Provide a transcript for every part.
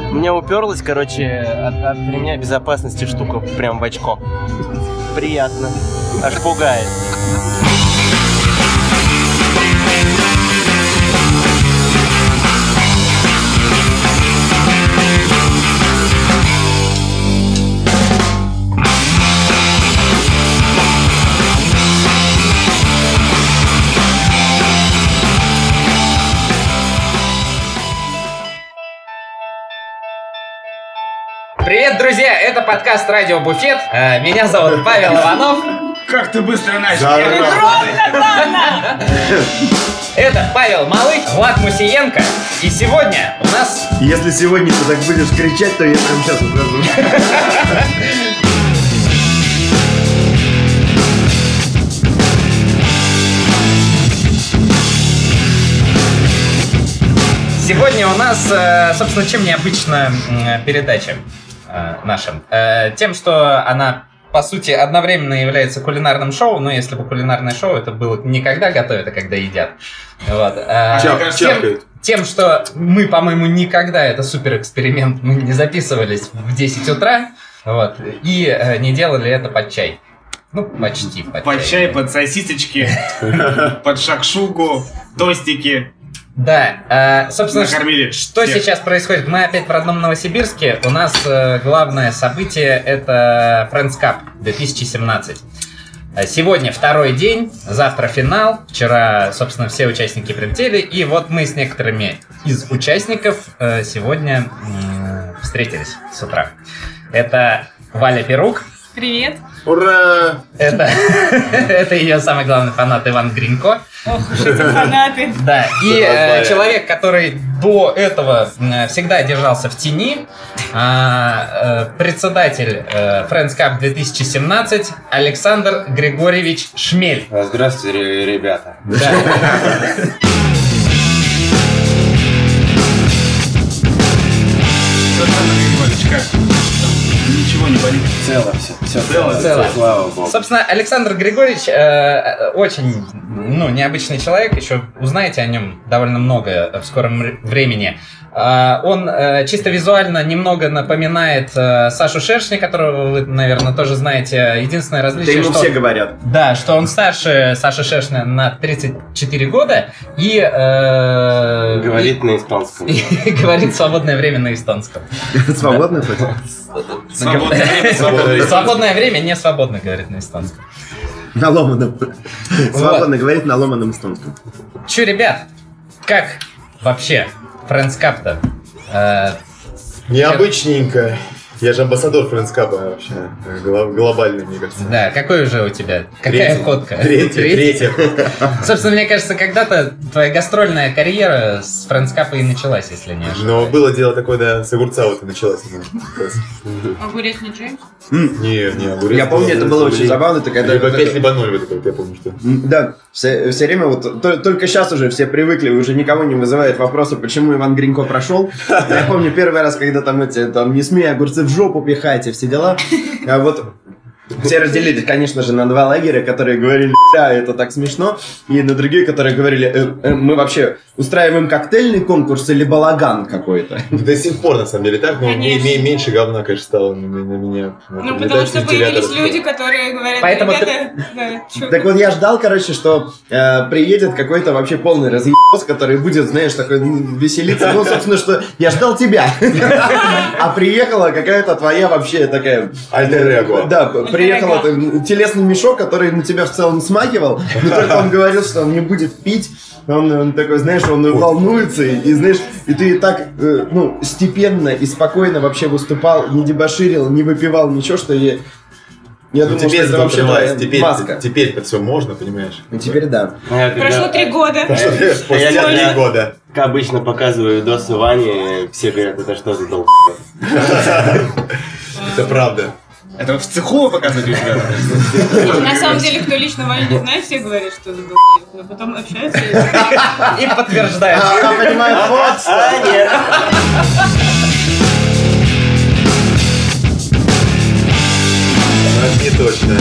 Мне уперлась, короче, от, от ремня безопасности штука прям в очко. Приятно. Аж пугает. Привет, друзья! Это подкаст Радио Буфет. Э, Меня зовут Павел Иванов. Как ты быстро начал? Это Павел Малых, Влад Мусиенко. И сегодня у нас Если сегодня ты так будешь кричать, то я прям сейчас ухожу. Сегодня у нас, э, собственно, чем необычна м, передача э, наша? Э, Тем, что она, по сути, одновременно является кулинарным шоу, но если бы кулинарное шоу, это было не когда готовят, а когда едят. Вот. Э, Чап- тем-. Тем, что мы, по-моему, никогда, это супер эксперимент, мы не записывались в 10 утра, вот, и э, не делали это под чай. Ну, почти под, Под чай, под сосисочки, под шакшуку, тостики. Да, э, собственно, Накормили что всех. сейчас происходит? Мы опять в родном Новосибирске. У нас э, главное событие это Friends Cup 2017. Э, Сегодня второй день, завтра финал. Вчера, собственно, все участники прилетели. И вот мы с некоторыми из участников э, сегодня м, встретились с утра. Это Валя Перук, Привет. Ура! это, это ее самый главный фанат Иван Гринько. Ох уж эти фанаты. Да, и э, человек, который до этого э, всегда держался в тени, а, э, председатель э, Friends Cup 2017 Александр Григорьевич Шмель. Здравствуйте, ре- ребята. Да. Как? Ничего не болит. Цело все. Все Цело? Цело. Слава богу. Собственно, Александр Григорьевич э, очень ну, необычный человек, еще узнаете о нем довольно много в скором времени. Э, он э, чисто визуально немного напоминает э, Сашу Шершня, которого вы, наверное, тоже знаете. Единственное Да различие, ему что... все говорят. Да, что он старше Саши Шершня на 34 года и... э, Говорит на испанском. и- и говорит свободное время на эстонском. Свободно хоть? Свободное время, свободное время. Не свободно говорит на эстонском. На ломаном. Свободно говорит на ломаном эстонском. Че, ребят, как вообще Friends Cup-то? Э, Необычненько. Я же амбассадор Френдскапа вообще. Гло- глобальный, мне кажется. да, какой уже у тебя? Какая Третий. ходка? Третья, третья. Собственно, мне кажется, когда-то твоя гастрольная карьера с Cup и началась, если не Но ошибаюсь. было дело такое, да, с огурца вот и раз. Огурец не чай? Не, не, огурец. Я помню, это было очень забавно. Ты когда... Либо 5, либо 0, вот это вот, я помню, что. Да, все, все время вот то- только сейчас уже все привыкли, уже никого не вызывает вопроса, почему Иван Гринько прошел. Я помню первый раз, когда там эти, там, не смей огурцы в жопу пихать и все дела. А вот все разделились, конечно же, на два лагеря, которые говорили, да, это так смешно, и на другие, которые говорили, «Э, э, мы вообще устраиваем коктейльный конкурс или балаган какой-то. До сих пор, на самом деле, так, но меньше говна, конечно, стало на, на меня. Ну, потому что появились люди, которые говорят, Поэтому ребята, да, чё Так вот я ждал, короче, что э, приедет какой-то вообще полный разъебос, который будет, знаешь, такой веселиться. Ну, собственно, что я ждал тебя. А приехала какая-то твоя вообще такая... Альтер-эго. Да, приехала ты- телесный мешок, который на тебя в целом смакивал, но только он говорил, что он не будет пить. Он, он такой, знаешь, он волнуется, и, и, знаешь, и ты так, э, ну, степенно и спокойно вообще выступал, не дебоширил, не выпивал ничего, что я, я Ну, думал, что теперь это вообще закрывается, теперь, маска. теперь это все можно, понимаешь? Ну, теперь да. Когда, Прошло три года. Спустя я- три года. как обычно показываю видосы Вани, все говорят, это что за долг? Это правда. Это в цеху вы показываете у себя? На самом деле, кто лично Ваню не знает, все говорят, что за долбоеб, но потом общаются и... И подтверждает. А, понимаю, вот что. Но это не точно.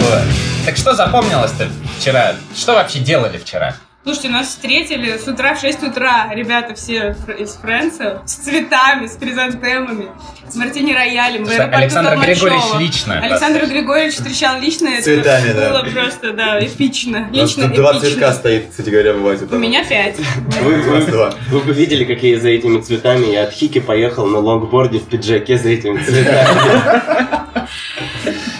Вот. Так что запомнилось-то вчера? Что вообще делали вчера? Слушайте, нас встретили с утра в 6 утра ребята все из Фрэнса с цветами, с хризантемами, с мартини роялем. аэропорту Александр Толмачева. Григорьевич лично Александр Григорьевич встречал лично. Это Цветами, да. было просто, да, эпично. Лично тут два эпично. цветка стоит, кстати говоря, вазе. У меня пять. Вы бы видели, как я за этими цветами, я от Хики поехал на лонгборде в пиджаке за этими цветами.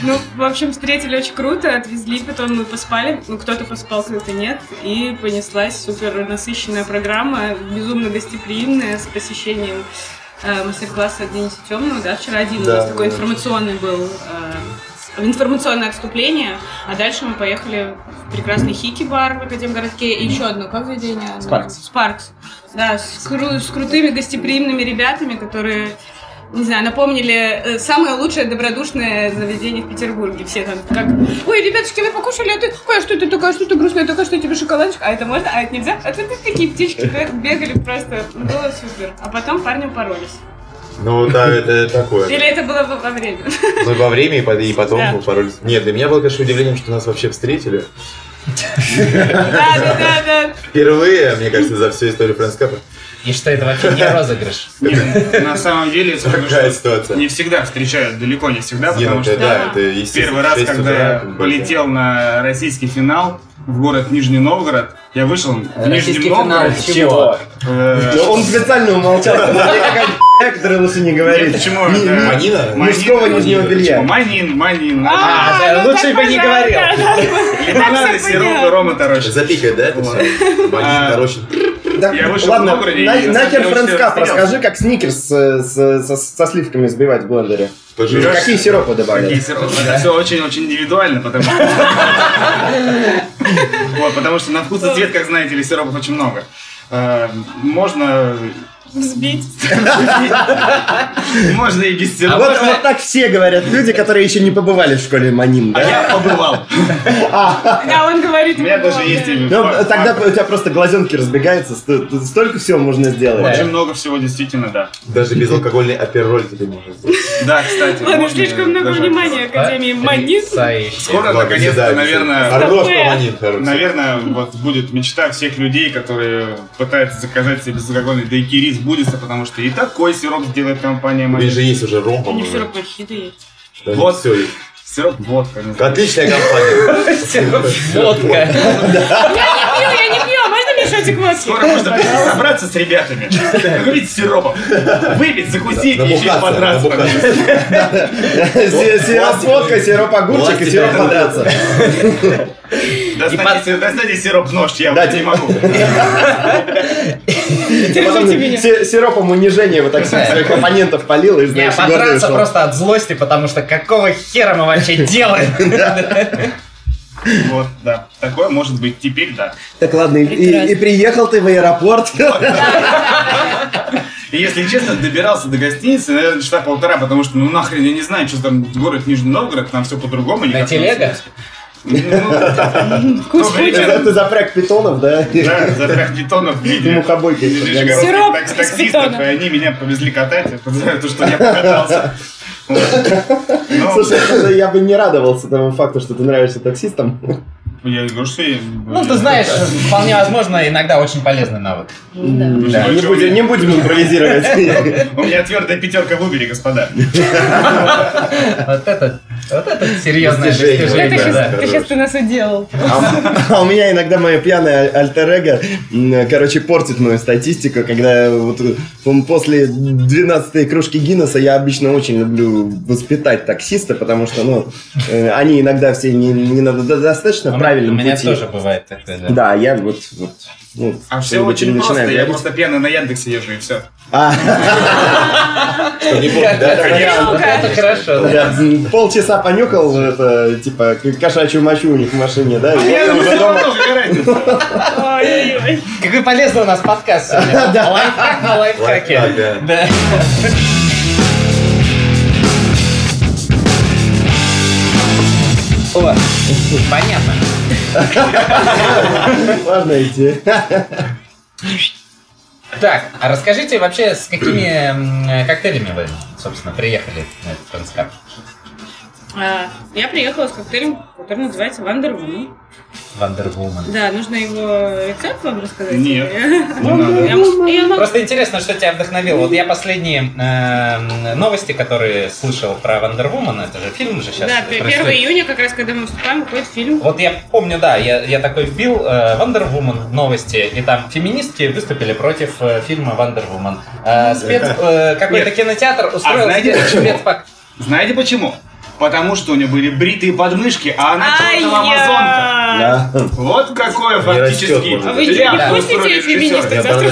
Ну, в общем, встретили очень круто, отвезли, потом мы поспали. Ну, кто-то поспал, кто-то нет. И понеслась супер насыщенная программа, безумно гостеприимная, с посещением э, мастер-класса от Дениса Темного. Да, вчера один Да, у нас такой да. информационный был э, информационное отступление, а дальше мы поехали в прекрасный хики-бар в Академгородке и еще одно, как заведение? Спаркс. Спаркс. Да, с, кру- с крутыми гостеприимными ребятами, которые не знаю, напомнили э, самое лучшее добродушное заведение в Петербурге. Все там как, ой, ребятушки, вы покушали, а ты, ой, а что это такое, что это грустное, такое, что тебе шоколадочка, а это можно, а это нельзя, а тут такие птички бе- бегали просто, было супер. А потом парни упоролись. Ну, да, это такое. Или это было во время? Мы во время и по- и потом Да. упоролись. Нет, для меня было, конечно, удивлением, что нас вообще встретили. Да, да, да, да. Впервые, мне кажется, за всю историю Фрэнскапа. И что это вообще не розыгрыш. Не, На самом деле, это Такая ситуация. не всегда встречают, далеко не всегда, Не, потому ну что да, первый раз, 6 когда я полетел на российский финал в город Нижний Новгород, я вышел в финал Новгороде. чего? э, Он специально умолчал. Которая лучше не Нет, говорить. почему? Не- не- Манина? Мужского нижнего Манин, белья. Манин, Манин. А, ну лучше бы не говорил. и понятно. рома Тарощин. Запикай, да, это все? Манин, А, Тарощин. Да, Я вышел в Ладно, Новгороде и на- нахер растерялся. расскажи, как сникерс э, с- со, со сливками взбивать в блендере. Пожалуйста. Какие сиропы Какие добавлять? сиропы? Это все очень-очень индивидуально, потому что... Вот, потому что на вкус и цвет, как знаете ли, сиропов очень много. Э, Можно... Взбить. Можно и без А сиропа. вот, вот так все говорят люди, которые еще не побывали в школе Манин, А да? я побывал. Да, он говорит. У меня даже есть... Ну, тогда у тебя просто глазенки разбегаются, сто- столько всего можно сделать. Очень много всего, действительно, да. Даже безалкогольный апероль тебе можно сделать. Да, кстати. Ладно, слишком много внимания Академии Манит. Потрясающе. Скоро, наконец-то, наверное. Хорош Манин. Наверное, вот будет мечта всех людей, которые пытаются заказать себе безалкогольный дайкири сбудется, потому что и такой сироп сделает компания У них же есть уже ром, У них по-моему. все равно хиты есть. Да, Вот. все есть. Сироп водка. не знаю. Отличная компания. Водка. Я не пью, я не пью, а можно мне шотик водки? Скоро можно прийти собраться с ребятами, купить сиропов, выпить, закусить и еще и Набухаться, подраться. набухаться. Си- Сироп водка, сироп огурчик и сироп да. Достаньте, достаньте сироп нож, я Да, не типа. могу. Потом Держите меня. си- Сиропом унижения вот так всех своих оппонентов полил и знаешь, подраться просто от злости, потому что какого хера мы вообще делаем? Вот, да. Такое может быть теперь, да. Так ладно, и- и, приехал ты в аэропорт. И если честно, добирался до гостиницы, наверное, часа полтора, потому что, ну нахрен, я не знаю, что там город Нижний Новгород, там все по-другому. На телега? Ну, Это запряг питонов, да? да, запряг бетонов в виде нижегородских Сироп таксистов, и они меня повезли катать, то, что я покатался. Ну, Слушай, я бы не радовался тому факту, что ты нравишься таксистам. я говорю, что я... Ну, ты знаешь, вполне возможно, иногда очень полезный навык. Ну, Да, не будем, не будем импровизировать. У меня твердая пятерка в Uber, господа. Вот это, вот это серьезное Достижение, достижение. Это да, сейчас, ты сейчас ты нас уделал. А у меня иногда моя пьяная альтер короче, портит мою статистику, когда вот после 12 кружки Гиннесса я обычно очень люблю воспитать таксиста, потому что, ну, э, они иногда все не, не на до- достаточно У правильном меня пути. тоже бывает такое, да. Да, я вот, вот ну, А все очень просто, начинаю я просто пьяный на Яндексе езжу, и все. А, Что не помню, да? Конечно. Вот это хорошо, полчаса понюхал, это, типа, кошачью мочу у них в машине, да? Ой-ой-ой. Какой полезный у нас подкаст сегодня. Лайфхак на лайфхаке. Понятно. Важно идти. Так, а расскажите вообще, с какими коктейлями вы, собственно, приехали на этот Friends Cup? А, Я приехала с коктейлем, который называется Wonder Woman. Wonder Woman. Да, нужно его рецепт вам рассказать? Нет. Не надо. Я я Просто интересно, что тебя вдохновило. Вот я последние э, новости, которые слышал про Wonder Woman, это же фильм же сейчас Да, п- 1 происходит. июня, как раз когда мы выступаем, выходит фильм. Вот я помню, да, я, я такой вбил э, Wonder Woman новости, и там феминистки выступили против э, фильма Wonder Woman. Э, спец, э, какой-то Нет. кинотеатр устроил знаете спец- Знаете почему? Потому что у нее были бритые подмышки, а она чертова амазонка. Да. Вот какой Не фактически А вы не пустите феминисток завтра?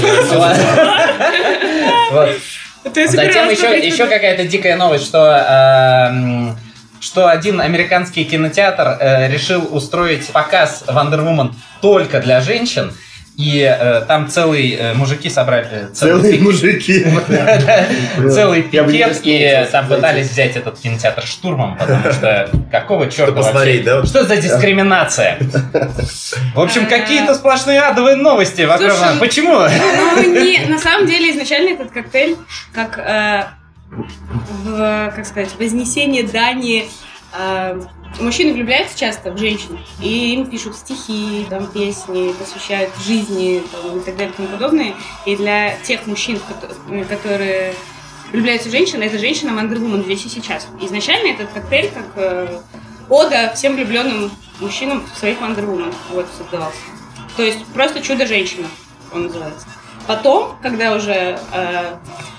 Затем еще, еще какая-то дикая новость, что, э, м, что один американский кинотеатр э, решил устроить показ Вандервумен только для женщин. И э, там целый э, мужики собрали э, Целые мужики. целый пикет, и там пытались взять этот кинотеатр штурмом, потому что какого черта вообще? Что за дискриминация? В общем, какие-то сплошные адовые новости вокруг. Почему? Ну, не, на самом деле, изначально этот коктейль, как, э, в, как сказать, вознесение дани э, Мужчины влюбляются часто в женщин, и им пишут стихи, там, песни, посвящают жизни там, и так далее и тому подобное. И для тех мужчин, кото- которые влюбляются в женщин, это женщина Woman здесь и сейчас. Изначально этот коктейль как э, ода всем влюбленным мужчинам в своих Woman вот создавался. То есть просто чудо-женщина он называется. Потом, когда уже э,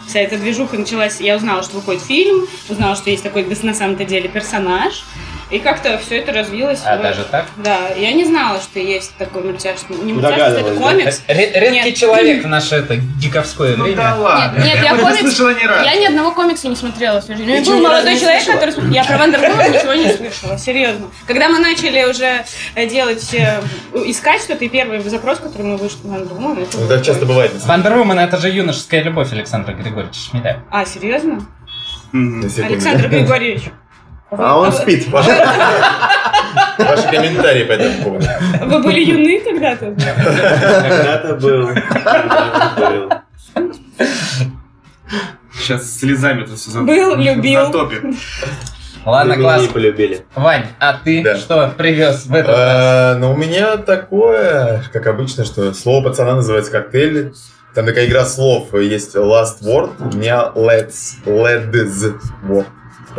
вся эта движуха началась, я узнала, что выходит фильм, узнала, что есть такой на самом-то деле персонаж, и как-то все это развилось. А в- даже так? Да, я не знала, что есть такой мультяшный, не мультяшный, это Догадывалась, да? комикс. Ре- Редкий Нет. человек в наше это гиковское Ну время. да ладно. Нет, нет, я этом комикс- слышала не раз. Я ни одного комикса не смотрела в своей жизни. У меня Ничего был ни молодой не человек, слышала? который... Я про Вандер Вумен ничего не слышала, серьезно. Когда мы начали уже э, делать, э, искать что-то, и первый запрос, который мы вышли на это Ну, так часто бывает. Вандервумен это же юношеская любовь Александра Григорьевича Шмиля. А, серьезно? Александр Григорьевич. А он спит. Ваши ваши комментарии по этому поводу. Вы были юны когда-то? Когда-то был. Сейчас слезами это все Был, любил. затопит. Ладно, Вы класс. меня не полюбили. Вань, а ты Да. что привез в этот раз? А, Ну, у меня такое, как обычно, что слово пацана называется коктейль. Там такая игра слов. Есть last word, у меня let's, leds word.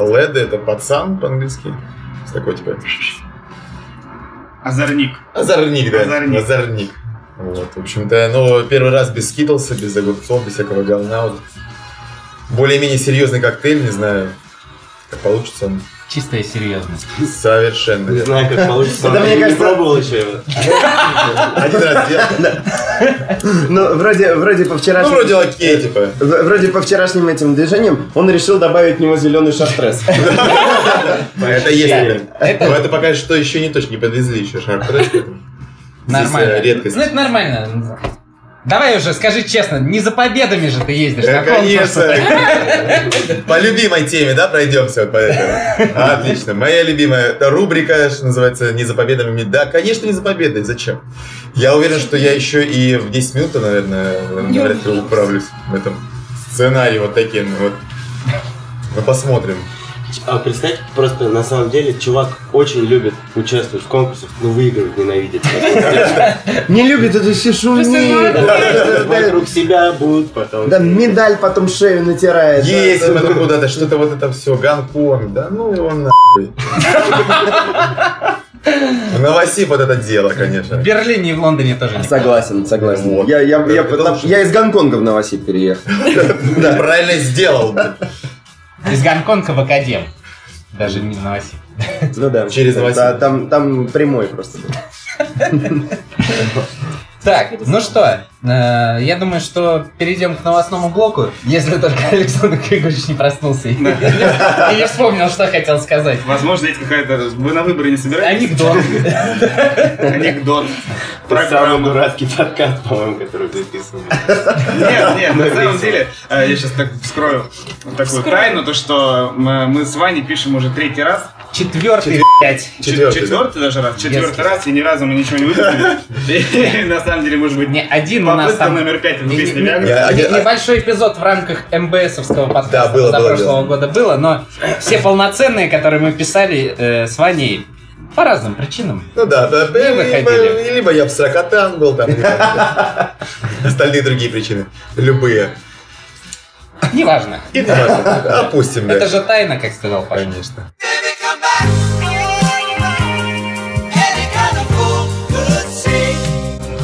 Led это пацан по-английски. Есть Такой типа Озорник. озорник, да. Озорник. Озорник. Вот, в общем-то, ну, первый раз без скитлса, без огурцов, без всякого говна. Вот. Более-менее серьезный коктейль, не знаю, как получится он. Чистая серьезность. Совершенно Не знаю, как получится. Да, мне кажется- пробовал еще его. Один раз делал. Ну, вроде, вроде по Ну, вчерашнему... вроде окей, типа. Вроде по вчерашним этим движениям он решил добавить в него зеленый шартрес. Это есть. Но это пока что еще не точно, не подвезли еще шартрес. Нормально. э, Редкость. Ну это нормально. Давай уже, скажи честно, не за победами же ты ездишь. Да, конечно. По любимой теме, да, пройдемся вот по этому. Отлично. Моя любимая рубрика, что называется, не за победами. Да, конечно, не за победой. Зачем? Я уверен, что я еще и в 10 минут, наверное, навряд ли управлюсь в этом сценарии вот таким вот. Ну, посмотрим. А представьте, просто на самом деле чувак очень любит участвовать в конкурсах, но выигрывать ненавидит. Не любит эту все шуми. Вокруг себя будут потом. Да, медаль потом шею натирает. Есть потом да. куда-то, что-то вот это все, Гонконг, да ну его нахуй. В Новосиб вот это дело, В конечно. Берлине и в Лондоне тоже. Согласен, согласен. Вот. Я, я, я, лучше. я из Гонконга в Новосиб переехал. Да, правильно сделал. Из Гонконга в Академ. Даже не в Новосиб. Ну да. Через Да, Новосибирск. Там, там прямой просто был. Так, ну что, э, я думаю, что перейдем к новостному блоку, если только Александр Григорьевич не проснулся и и не вспомнил, что хотел сказать. Возможно, есть какая-то... Вы на выборы не собираетесь? Анекдот. Анекдот. Это самый Программа. дурацкий подкаст, по-моему, который записывали. Нет, нет, на самом деле, э, я сейчас так вскрою такую тайну, то что мы с Ваней пишем уже третий раз. Четвертый, блядь. Четвертый, Четвертый даже раз. Четвертый раз, и ни разу мы ничего не выпустили. На самом деле, может быть, Не, один у нас там... номер пять в песне Небольшой эпизод в рамках МБСовского подкаста Да, было, за было прошлого года было, но все полноценные, которые мы писали э, с Ваней, По разным причинам. Ну да, да. Не выходили. Либо, либо я в сорокотан был там. Остальные другие причины. Любые. Неважно. Опустим, да. Это же тайна, как сказал Паша. Конечно.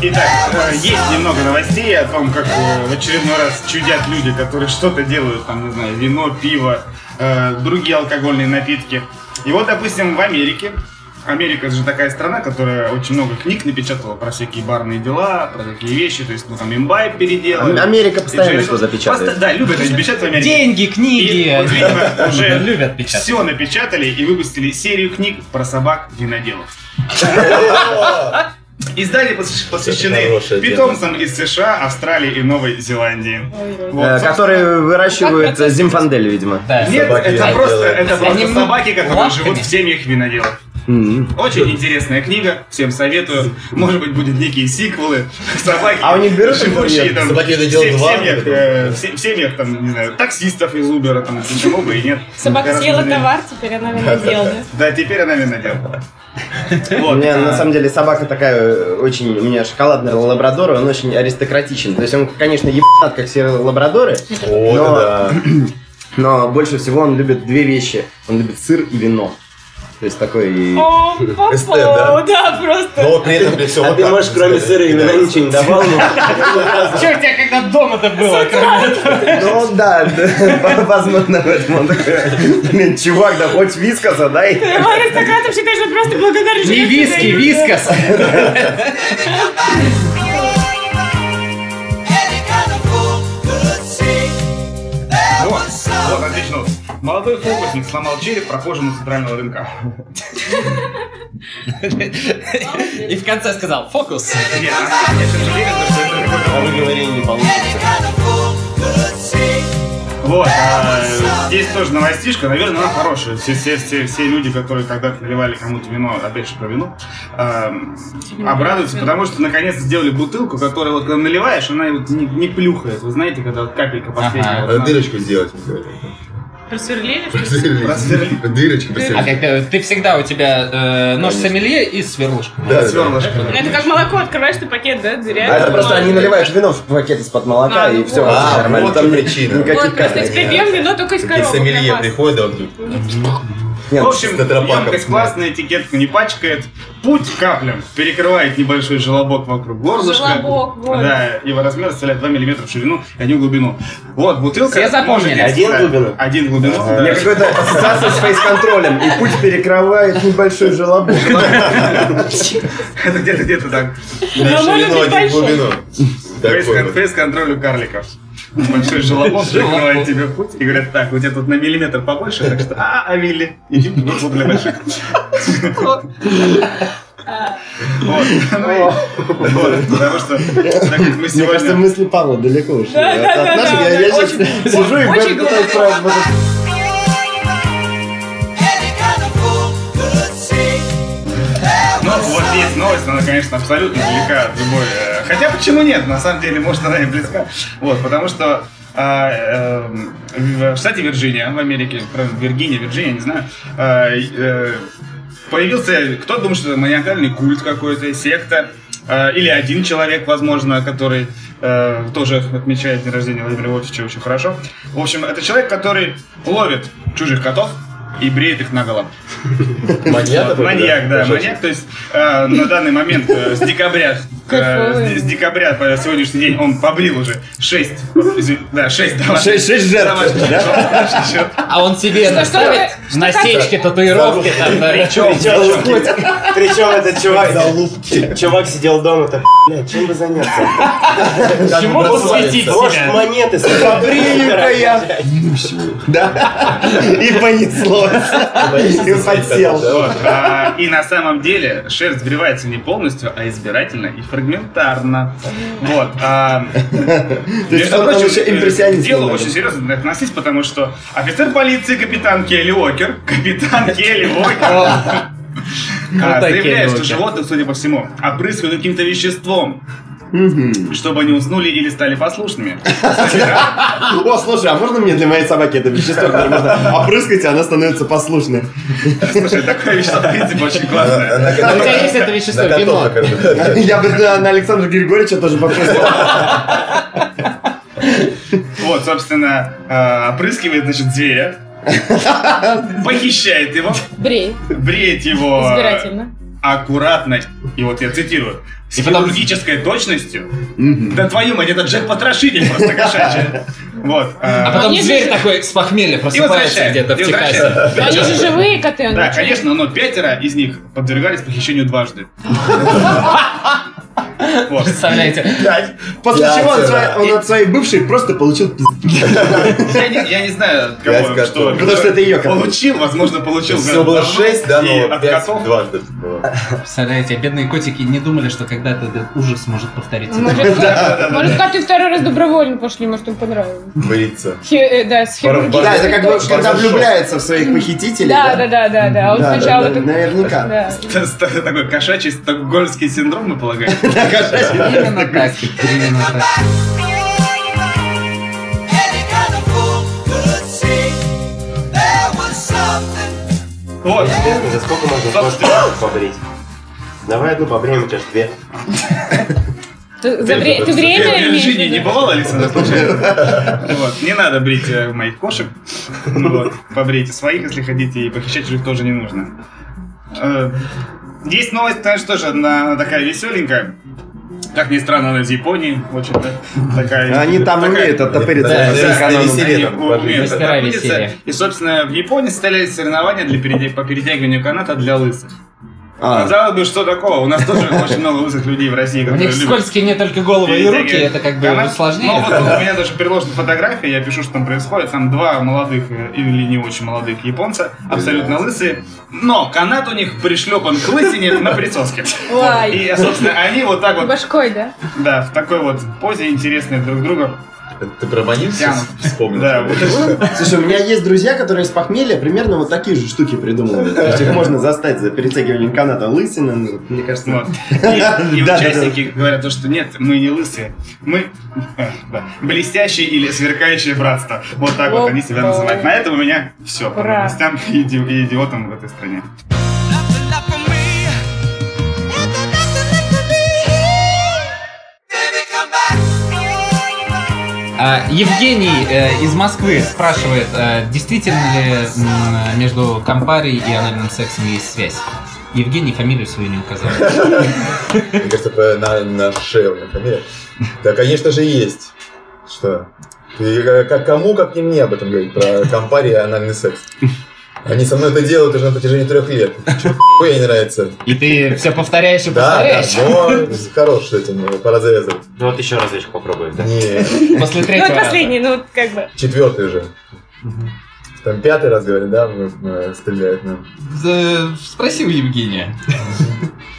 Итак, э, есть немного новостей о том, как э, в очередной раз чудят люди, которые что-то делают, там, не знаю, вино, пиво, э, другие алкогольные напитки. И вот, допустим, в Америке, Америка же такая страна, которая очень много книг напечатала про всякие барные дела, про такие вещи, то есть, ну, там, имбайб переделали. Америка постоянно И что-то печатает. Поста- Да, любят они печатать в Америке. Деньги, книги. И вот, видимо, уже любят печатать. все напечатали и выпустили серию книг про собак-виноделов. Издания посвящ- посвящены питомцам из США, Австралии и Новой Зеландии. Вот, Э, Которые выращивают э, зимфандель, видимо. Нет, это просто, это просто собаки, которые живут в семьях виноделов. М. Очень интересная книга, всем советую. Может быть, будут некие сиквелы. Собаки, А у них берут живущие там Собаки в виноделов се- в два, семьях, э, в се- в семьях, там, не знаю, таксистов из Убера, там, почему бы и нет. Собака съела товар, теперь она винодел, да? Да, теперь она винодел. У Вот. меня на а, самом деле собака такая э, очень, у меня шоколадный лабрадор, он очень аристократичен. То есть он, конечно, ебанат, как все лабрадоры, О, Но- да. но больше всего он любит две вещи. Он любит сыр и вино. То есть такой... О, Эстет, да? да, просто. Но при этом при всем А ты, вот кроме сыра и вина Да. ничего не давал? Ну, Че у тебя когда дома-то было? Ну да, возможно в этом он такой, блин, чувак, да хоть вискоса дай. Ты его аристократом считаешь, он просто благодарен Не виски, вискас. Вот, вот, отлично. Молодой фокусник сломал череп прохожему центрального рынка. И в конце сказал фокус. Нет, а я сейчас уверен, что это а какой-то вы говорили, не получится. Вот, а, здесь тоже новостишка, наверное, она хорошая. Все, все, все, все люди, которые когда-то наливали кому-то вино, опять же про вино, эм, обрадуются, потому что наконец сделали бутылку, которая вот когда наливаешь, она вот не, не плюхает. Вы знаете, когда вот капелька последняя. Ага. вот дырочку сделать. мы говорим. Просверлили, что ли? Просверлить. Дырочку А как э, ты всегда у тебя э, нож сомелье и сверлушка. Да, Сверлышко. Ну, Это как молоко, открываешь ты пакет, да, дырявишь. А это просто они наливают вино в пакет из-под молока А, и ну все, вот. А, нормально. вот Там причина. Вот, просто теперь пьем вино только из Какие коробок. сомелье а он тут Нет, В общем, с тетрапаком емкость классная, этикетку не пачкает. Путь каплям перекрывает небольшой желобок вокруг горлышка. Желобок, вот. Да, его размер составляет 2 мм в ширину и 1 в глубину. Вот, бутылка... Все запомнили? Один глубину? Один глубину, У да. меня какая-то ассоциация с фейс-контролем, и путь перекрывает небольшой желобок. Это где-то где-то так. Но на может ширину быть большой. глубину. Такой Фейс-кон- вот. Фейс-контроль у карликов. Большой желобок перекрывает тебе путь и говорят, так, у тебя тут на миллиметр побольше, так что, а, Авили, иди группу для больших. Вот. Ну Потому что, так как мы Мне кажется, сегодня... мысли Павла далеко ушли. От- наших я сижу и пытаюсь глубоко. Новость, она, конечно, абсолютно далека от любой... э, Хотя, почему нет? На самом деле, может, она и близка. Вот, потому что а, эм, в штате Вирджиния, в Америке, Виргиния, Вирджиния, не знаю, а, э, появился, кто думает, что это маниакальный культ какой-то, секта, а, или один человек, возможно, который э, тоже отмечает день рождения Владимира Вольфовича очень хорошо. В общем, это человек, который ловит чужих котов и бреет их наголо. Маньяк такой, Маньяк, да, маньяк. То есть э, на данный момент э, с декабря, э, с, декабря по сегодняшний день он побрил уже 6, да, 6 домашних. Шесть- шесть жертв, да? А он себе вы- насечки, татуировки там. да. Причем этот чувак, чувак сидел дома, так, блядь, чем бы заняться? Чему посвятить Может, себя? монеты Побрею-ка я. Да. И понеслось. И подсел. А, и на самом деле шерсть сбривается не полностью, а избирательно и фрагментарно. Вот. а, То есть между прочим, э, немного. очень серьезно относись, потому что офицер полиции капитан Келли Уокер, капитан Келли Уокер, а, Крутой заявляет, что животных, судя по всему, опрыскивают каким-то веществом. Чтобы они уснули или стали послушными. О, слушай, а можно мне для моей собаки это вещество, которое можно опрыскать, и она становится послушной? Слушай, такое вещество, в принципе, очень классное. На- У тебя есть это вещество, вино. Я бы на на Александра Григорьевича тоже попробовал. Вот, собственно, э, опрыскивает, значит, зверя, похищает его, Брей. бреет его э, Избирательно. Аккуратно, и вот я цитирую, с потом- хирургической точностью. Да твою мать, это Джек-потрошитель просто кошачий. Вот. А э, потом Они же- зверь такой с похмелья просыпается где-то в Техасе. Они же живые коты. Да, конечно, но пятеро из них подвергались похищению дважды. Вот. Представляете? После чего он, от своей бывшей просто получил. Я не, знаю, Пять кого, что. Потому что это ее. Получил, возможно, получил. Всего было 6, да, но от 5 котов. дважды было. Представляете, бедные котики не думали, что когда-то этот ужас может повториться. Может, коты второй раз добровольно пошли, может, им понравилось. Бриться. Хи- э, Да, с хирургией. Да, это как когда влюбляется в своих похитителей. Да, да, да, да, да. Он сначала наверняка. Такой кошачий стокгольмский синдром, мы полагаем. Именно так, именно так. Any kind of fool could see there was something. Вот. Интересно, за сколько можно кошку побрить? Давай одну побреем, у тебя ж две. Ты, время имеешь Вирджинии не виду? бывало, Александр, случайно? Вот. Не надо брить э, моих кошек. Вот. Побрейте своих, если хотите, и похищать чужих тоже не нужно. Есть новость, конечно, тоже она такая веселенькая. Как ни странно, она из Японии. Очень да, такая. Они там такая- умеют оттопыриться. Да, всей да, веселья. И, собственно, в Японии состоялись соревнования для по перетягиванию каната для лысых. А, Казалось бы, что такого? У нас тоже очень много лысых людей в России, У них любят скользкие не только головы и руки, это как бы Канат. сложнее. Ну, вот у меня даже приложена фотография, я пишу, что там происходит. Там два молодых э, или не очень молодых японца, абсолютно лысые. Но канат у них пришлепан к лысине на присоске. И, собственно, они вот так вот, Башкой, да? да, в такой вот позе интересной друг друга. Ты про Тянут. вспомнил? Да, вот. Слушай, у меня есть друзья, которые с похмелья примерно вот такие же штуки придумывают. То есть их можно застать за перетягиванием каната лысины. ну, Мне кажется, Вот. И, участники говорят то, что нет, мы не лысые, мы э, да, блестящее или сверкающее братство. Вот так вот они себя называют. На этом у меня все по новостям и идиотам в этой стране. Евгений э, из Москвы спрашивает, э, действительно ли между компарией и анальным сексом есть связь? Евгений фамилию свою не указал. Мне кажется, на, на меня фамилия. Да, конечно же, есть. Что? Ты, э, как кому, как не мне об этом говорить, про компарий и анальный секс. Они со мной это делают уже на протяжении трех лет. Ей не нравится? И ты все повторяешь и Да, да, повторяешь. но хорош с этим, э, пора завязывать. Ну вот еще разочек попробуй, да? Не, После Ну, третьего это раза. последний, ну, как бы. четвертый уже. Там пятый раз, говорят, да, стреляют нам. Спроси у Евгения.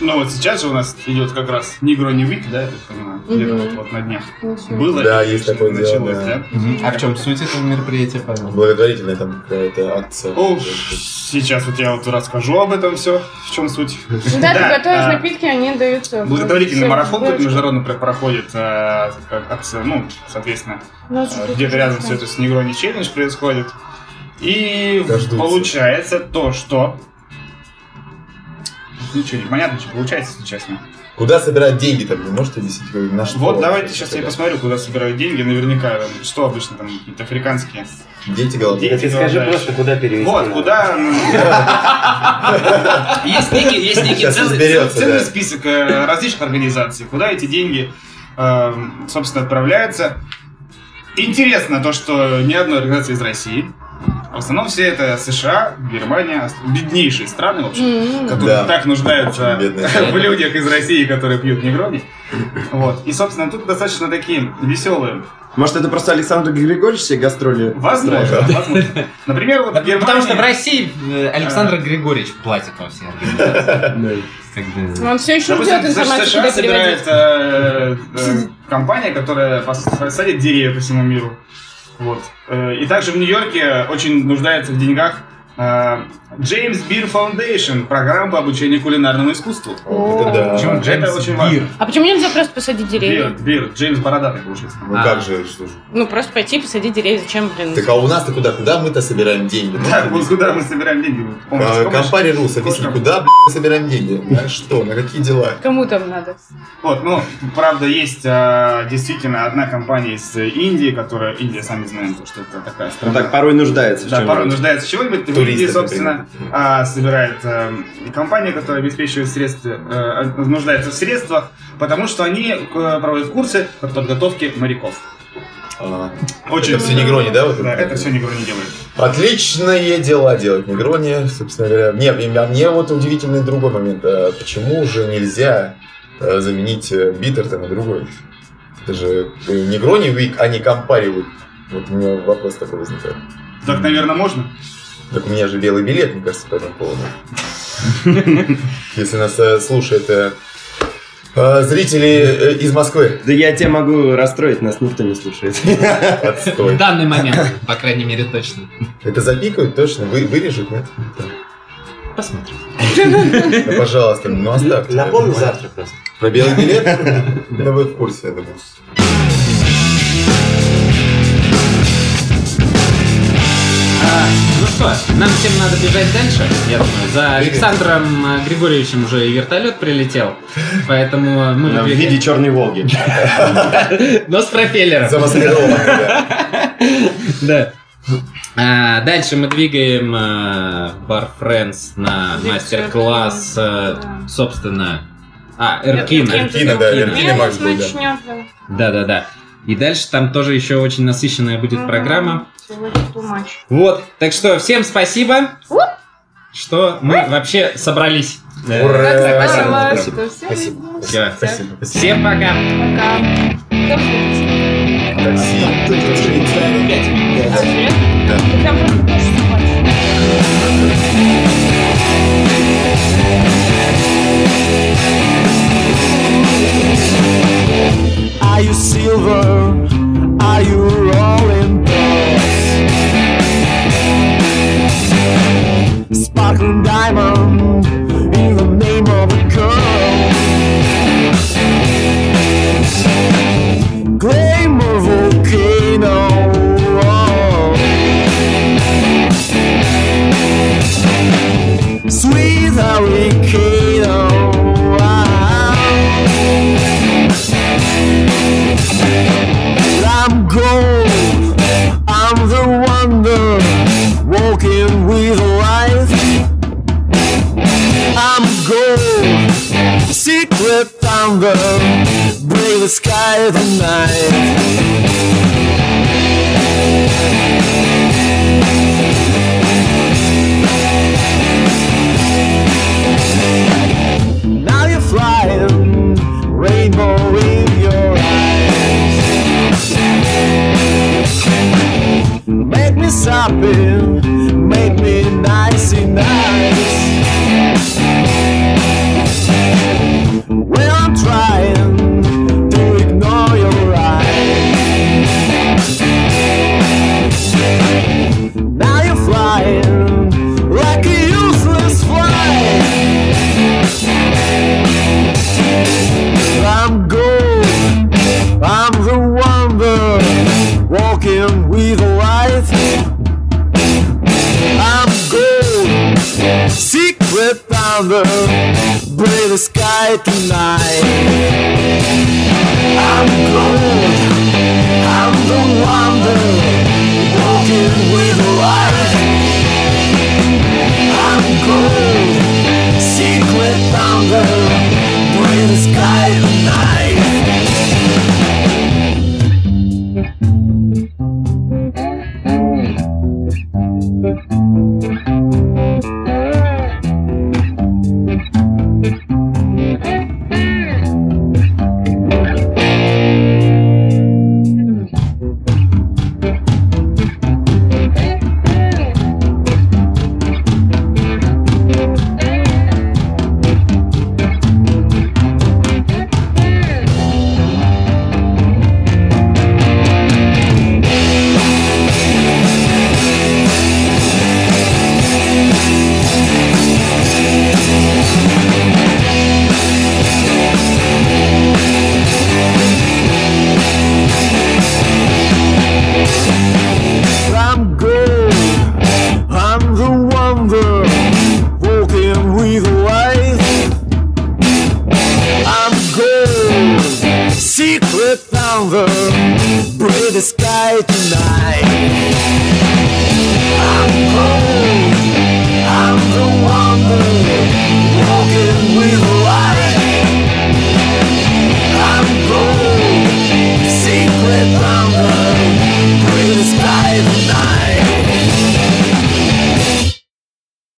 Ну вот сейчас же у нас идет как раз Негро не Week, да, я так понимаю? Где-то Мгм. вот, вот на днях. Ничего. Было Да, и есть такое дело, началось, да. да? А в чем суть этого мероприятия, Павел? Благотворительная там какая-то акция. О, сейчас вот я вот расскажу об этом все, в чем суть. Ну Да, ты готовишь а, напитки, они даются. Благотворительный марафон тут девочки. международно про- проходит, как акция, ну, соответственно, У нас же тут где-то рядом все это с Негрони челлендж происходит. И получается то, что... Ничего не понятно, что получается, если честно. Куда собирать деньги там, вы можете объяснить? Вы На что? Вот давайте сейчас я посмотрю, куда собирают деньги. Наверняка, э, что обычно там какие-то африканские. Дети голодные. Да ты скажи просто, куда перевести. Вот, куда... ну, Есть некий, есть некий Сейчас целый, список э, различных организаций, куда эти деньги, э, собственно, отправляются. Интересно то, что ни одной организации из России. В основном все это США, Германия, беднейшие страны, в общем, М. которые Да. так нуждаются в людях из России, которые пьют негрони. Вот. И, собственно, тут достаточно такие веселые. Может, это просто Александр Григорьевич все гастролли Возможно, возможно. Например, вот в Германии... Потому что в России э, Александр Григорьевич платит вам все Он все еще ждет информацию, США куда собирает переводить. э, э, компания, которая садит деревья по всему миру. Вот. Э, И также в Нью-Йорке очень нуждается в деньгах а, James Beer Foundation, программа по обучению кулинарному искусству. Это да. Почему Это Джеймс очень Бир? важно. А почему нельзя просто посадить деревья? Бир, Бир, Джеймс Бородатый получается. Ну А. как же, что же. Ну, просто пойти посадить деревья. Зачем, блин? Так а у нас-то куда? Куда мы-то собираем деньги? Ну, Так, вот куда мы собираем деньги? А. Компания РУС, объясни, куда, блядь, мы собираем деньги? На что, на какие дела? Кому там надо? Вот, ну, правда, есть а, действительно одна компания из Индии, которая, Индия, сами знаем, то, что это такая Он страна. так порой нуждается Да, порой нуждается чего-нибудь. Туристы, Индии, собственно, а, собирает э, компания, которая обеспечивает средства, э, нуждается в средствах, потому что они э, проводят курсы по подготовке моряков. А, Очень Это все Негрони, да, вот Да, это? это все Негрони делает. Отличные дела делать Негрони, собственно говоря. Мне, мне, а мне вот удивительный другой момент. А почему же нельзя э, заменить Биттертон на другой? Это же Негрони Week, а не Campari Week. Вот у меня вопрос такой возникает. Так, наверное, можно? Так у меня же белый билет, мне кажется, по этому поводу. Если нас э, слушают э, э, зрители из Москвы. Да я тебя могу расстроить, нас никто не слушает. В данный момент, по крайней мере, точно. Это запикают точно? Вы, вырежут, нет? Посмотрим. Да, пожалуйста, ну оставьте. Напомни завтра просто. Про белый билет? Ну вы в курсе, я думаю. А, ну что, нам всем надо бежать дальше, я думаю. За Александром э, Григорьевичем уже и вертолет прилетел, поэтому мы В выдвигаем- виде черной Волги. Но с пропеллером. Замаскировано, да. Да. А, дальше мы двигаем э, Bar Friends на Лекцию мастер-класс, э, Да. собственно... А, Эркина. Эркина, да, Эркина Ну, Макс будет, да. начнем, да. Да-да-да. И дальше там тоже еще очень насыщенная будет Мгм. программа. Вот, так что всем спасибо, что мы вообще собрались. Ура! Так спасибо. здорово, спасибо. что все Спасибо. Спасибо. спасибо. Всем пока. Пока. Такси. Пять минут. А, серьезно? Ты прям просто Are you silver? Are you I'm the wonder walking with light. I'm gold. Secret thunder break the sky tonight. Tonight.